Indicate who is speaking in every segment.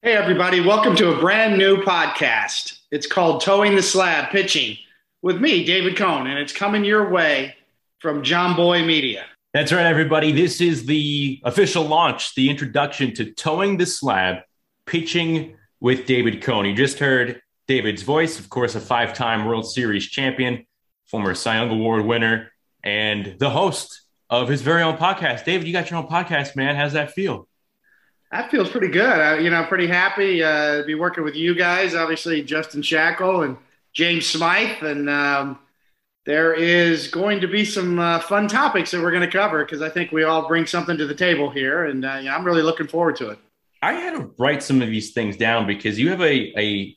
Speaker 1: Hey, everybody, welcome to a brand new podcast. It's called Toeing the Slab Pitching with me, David Cone, and it's coming your way from Jomboy Media.
Speaker 2: That's right, everybody. This is the official launch, the introduction to Toeing the Slab Pitching with David Cone. You just heard David's voice, of course, a five time World Series champion, former Cy Young Award winner, and the host of his very own podcast. David, you got your own podcast, man. How's that feel?
Speaker 1: That feels pretty good. I, you know, pretty happy uh, to be working with you guys. Obviously, Justin Shackil and James Smyth, and um, there is going to be some uh, fun topics that we're going to cover because I think we all bring something to the table here, and uh, I'm really looking forward to it.
Speaker 2: I had to write some of these things down because you have a, a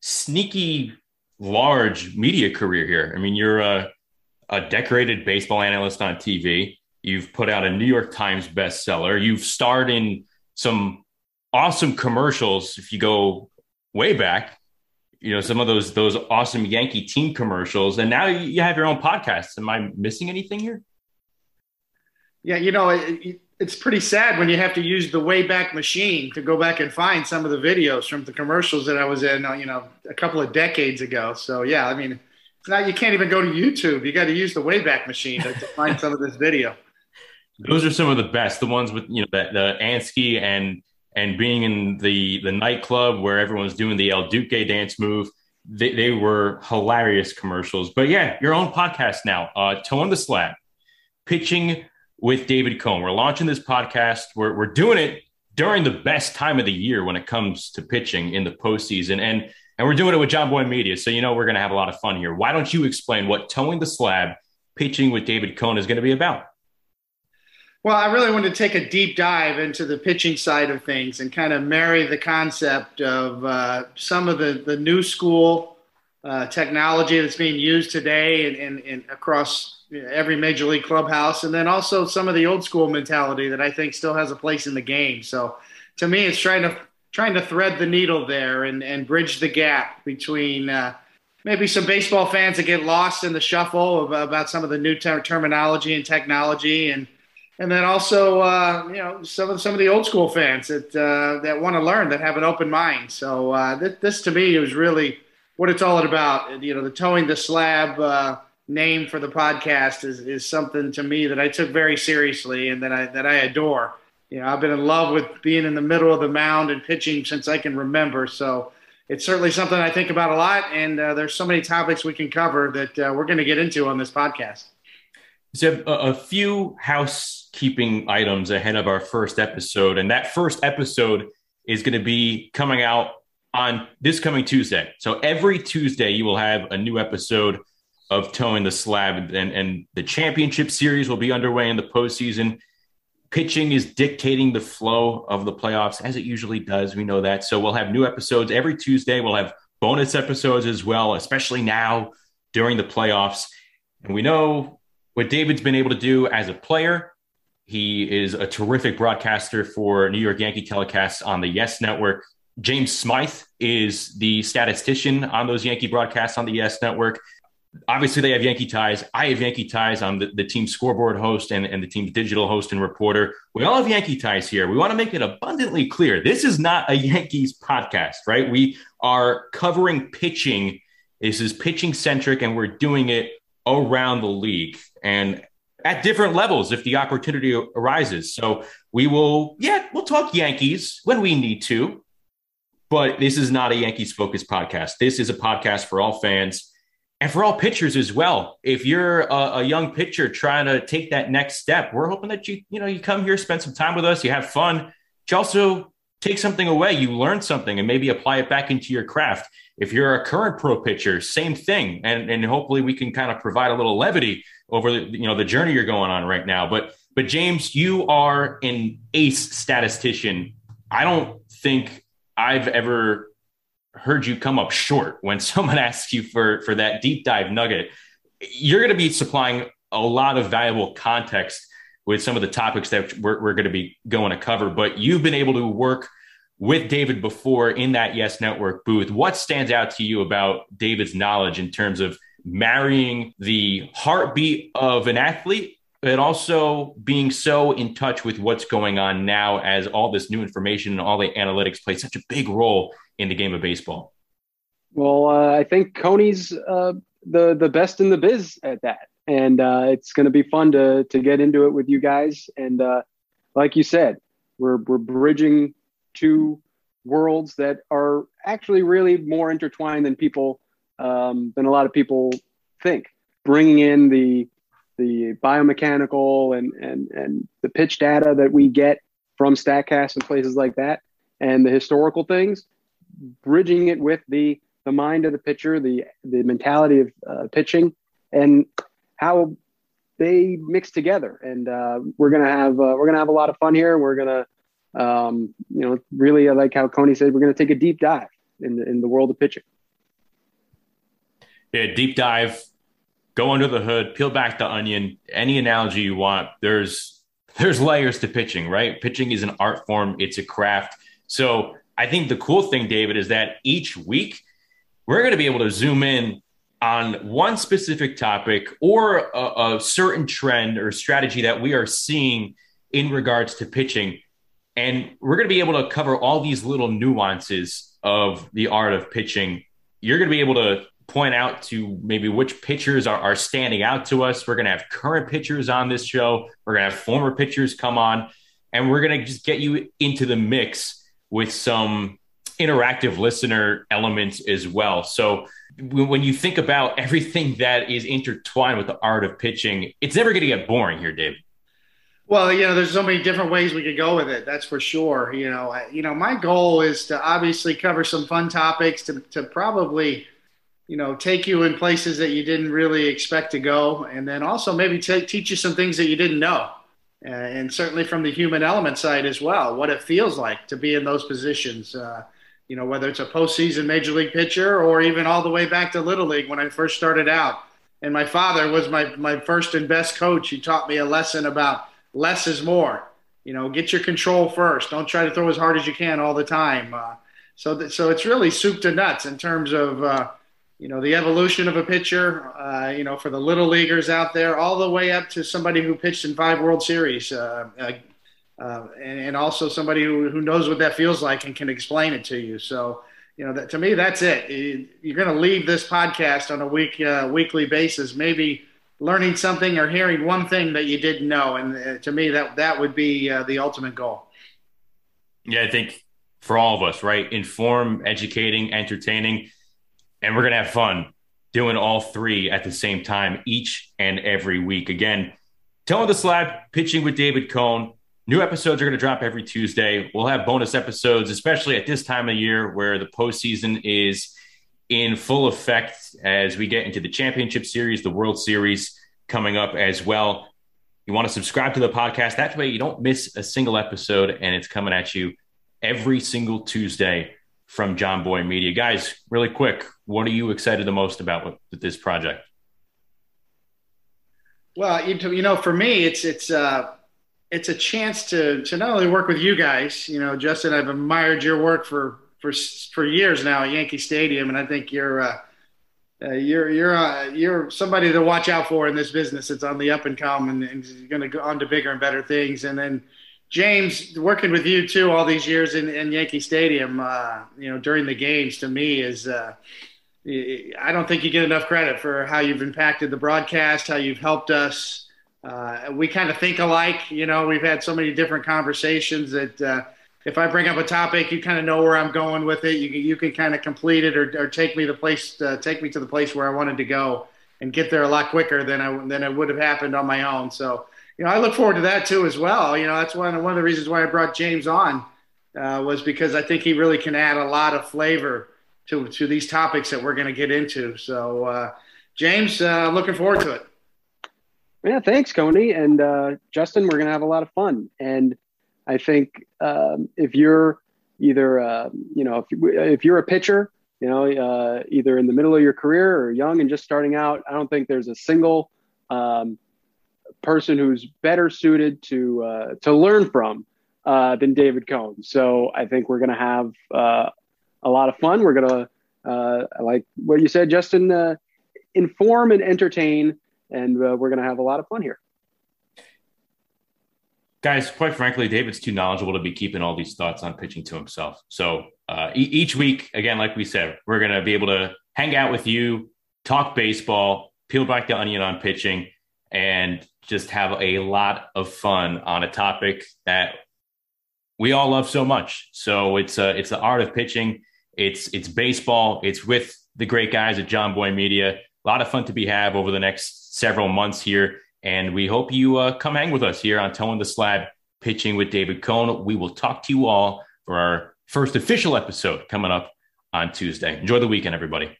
Speaker 2: sneaky, large media career here. I mean, you're a, a decorated baseball analyst on TV. You've put out a New York Times bestseller. You've starred in some awesome commercials if you go way back you know some of those those awesome yankee team commercials. And now you have your own podcast. Am i missing anything here?
Speaker 1: Yeah you know it, it's pretty sad when you have to use the wayback machine to go back and find some of the videos from the commercials that i was in uh, you know a couple of decades ago. So yeah i mean it's not you can't even go to youtube. You got to use the wayback machine to, to find some of this video
Speaker 2: those are some of the best. The ones with you know the, the Ansky and and being in the the nightclub where everyone's doing the El Duque dance move. They, they were hilarious commercials. But yeah, your own podcast now. Uh, Toeing the Slab, pitching with David Cone. We're launching this podcast. We're we're doing it during the best time of the year when it comes to pitching in the postseason, and and we're doing it with Jomboy Media. So you know we're to have a lot of fun here. Why don't you explain what Toeing the Slab, pitching with David Cone is to be about?
Speaker 1: Well, I really wanted to take a deep dive into the pitching side of things and kind of marry the concept of uh, some of the, the new school uh, technology that's being used today and, and, and across every major league clubhouse, and then also some of the old school mentality that I think still has a place in the game. So, to me, it's trying to trying to thread the needle there and, and bridge the gap between uh, maybe some baseball fans that get lost in the shuffle of, about some of the new ter- terminology and technology and and then also uh, you know some of some of the old school fans that uh, that want to learn that have an open mind. So uh, th- this to me is really what it's all about. You know, the toeing the slab uh, name for the podcast is is something to me that I took very seriously and that I that I adore. You know, I've been in love with being in the middle of the mound and pitching since I can remember. So it's certainly something I think about a lot. And uh, there's so many topics we can cover that uh, we're going to get into on this podcast.
Speaker 2: So a, a few housekeeping items ahead of our first episode, and that first episode is going to be coming out on this coming Tuesday. So every Tuesday, you will have a new episode of Toeing the Slab, and, and the championship series will be underway in the postseason. Pitching is dictating the flow of the playoffs as it usually does. We know that. So we'll have new episodes every Tuesday. We'll have bonus episodes as well, especially now during the playoffs. And we know what David's been able to do as a player. He is a terrific broadcaster for New York Yankee telecasts on the Yes Network. James Smyth is the statistician on those Yankee broadcasts on the Yes Network. Obviously, they have Yankee ties. I have Yankee ties. I'm the, the team scoreboard host and, and the team's digital host and reporter. We all have Yankee ties here. We want to make it abundantly clear this is not a Yankees podcast, right? We are covering pitching. This is pitching centric, and we're doing it around the league and at different levels if the opportunity arises. So we will, yeah, we'll talk Yankees when we need to, but this is not a Yankees focused podcast. This is a podcast for all fans and for all pitchers as well. If you're a, a, young pitcher trying to take that next step, we're hoping that you, you know, you come here, spend some time with us, you have fun. You also take something away, you learn something and maybe apply it back into your craft. If you're a current pro pitcher, same thing. And, and hopefully we can kind of provide a little levity over the, you know, the journey you're going on right now. But, but James, you are an ace statistician. I don't think I've ever heard you come up short when someone asks you for, for that deep dive nugget. You're going to be supplying a lot of valuable context with some of the topics that we're, we're going to be going to cover, but you've been able to work with David before in that Yes Network booth. What stands out to you about David's knowledge in terms of marrying the heartbeat of an athlete but also being so in touch with what's going on now as all this new information and all the analytics play such a big role in the game of baseball?
Speaker 3: Well, uh, I think Coney's uh, the the best in the biz at that, and uh, it's going to be fun to to get into it with you guys. And uh, like you said, we're we're bridging two worlds that are actually really more intertwined than people um, than a lot of people think. Bringing in the the biomechanical and and and the pitch data that we get from Statcast and places like that, and the historical things, bridging it with the the mind of the pitcher, the the mentality of uh, pitching, and how they mix together. And uh, we're gonna have uh, we're gonna have a lot of fun here. We're gonna um, you know really I like how Coney said we're gonna take a deep dive in the, in the world of pitching.
Speaker 2: Yeah, deep dive go under the hood, peel back the onion, any analogy you want. There's there's layers to pitching, right? Pitching is an art form, it's a craft. So I think the cool thing, David, is that each week we're going to be able to zoom in on one specific topic or a, a certain trend or strategy that we are seeing in regards to pitching. And we're going to be able to cover all these little nuances of the art of pitching. You're going to be able to point out to maybe which pitchers are, are standing out to us. We're going to have current pitchers on this show. We're going to have former pitchers come on, and we're going to just get you into the mix with some interactive listener elements as well. So when you think about everything that is intertwined with the art of pitching, it's never going to get boring here, Dave.
Speaker 1: Well, you know, there's so many different ways we could go with it. That's for sure. You know, you know, my goal is to obviously cover some fun topics to, to probably you know, take you in places that you didn't really expect to go, and then also maybe t- teach you some things that you didn't know, uh, and certainly from the human element side as well, what it feels like to be in those positions. Uh, you know, whether it's a postseason major league pitcher or even all the way back to little league when I first started out. And my father was my my first and best coach. He taught me a lesson about less is more. You know, get your control first. Don't try to throw as hard as you can all the time. Uh, so, th- so it's really soup to nuts in terms of uh, you know the evolution of a pitcher uh, you know for the little leaguers out there all the way up to somebody who pitched in five world series uh, uh, uh, and, and, also somebody who, who knows what that feels like and can explain it to you. So you know that, to me that's it. You're going to leave this podcast on a week uh, weekly basis maybe learning something or hearing one thing that you didn't know. And uh, to me that that would be the ultimate goal.
Speaker 2: Yeah i think for all of us right? Inform educating entertaining and we're going to have fun doing all three at the same time each and every week. Again, Toeing the Slab, pitching with David Cone. New episodes are going to drop every Tuesday. We'll have bonus episodes, especially at this time of year where the postseason is in full effect as we get into the championship series, the World Series coming up as well. You want to subscribe to the podcast. That way you don't miss a single episode and it's coming at you every single Tuesday from Jomboy Media. Guys, really quick, what are you excited the most about with, with this project?
Speaker 1: Well, you, know, for me, it's it's uh, it's a chance to to not only work with you guys. You know, Justin, I've admired your work for for for years now at Yankee Stadium, and I think you're uh, uh, you're you're uh, you're somebody to watch out for in this business. It's on the up and come, and, and going to go on to bigger and better things. And then James, working with you too all these years in, in Yankee Stadium, uh, you know, during the games, to me is uh, I don't think you get enough credit for how you've impacted the broadcast, how you've helped us. Uh, we kind of think alike, you know. We've had so many different conversations that uh, if I bring up a topic, you kind of know where I'm going with it. You can, you can kind of complete it or, or take me the place, uh, take me to the place where I wanted to go, and get there a lot quicker than I than it would have happened on my own. So you know, I look forward to that too as well. You know, that's one one of the reasons why I brought James on uh, was because I think he really can add a lot of flavor to to these topics that we're going to get into. So, uh, James, uh, looking forward to it.
Speaker 3: Yeah, thanks, Coney and uh, Justin. We're going to have a lot of fun, and I think um, if you're either uh, you know if, if you're a pitcher, you know, uh, either in the middle of your career or young and just starting out, I don't think there's a single um, person who's better suited to uh, to learn from uh, than David Cone. So I think we're going to have uh, a lot of fun. We're going to, uh, like what you said, Justin, uh, inform and entertain, and uh, we're going to have a lot of fun here.
Speaker 2: guys, quite frankly, David's too knowledgeable to be keeping all these thoughts on pitching to himself. So e- each week, again, like we said, we're going to be able to hang out with you, talk baseball, peel back the onion on pitching, and just have a lot of fun on a topic that we all love so much. So it's uh, it's the art of pitching. It's it's baseball. It's with the great guys at Jomboy Media. A lot of fun to be have over the next several months here. And we hope you uh, come hang with us here on Toeing the Slab Pitching with David Cone. We will talk to you all for our first official episode coming up on Tuesday. Enjoy the weekend, everybody.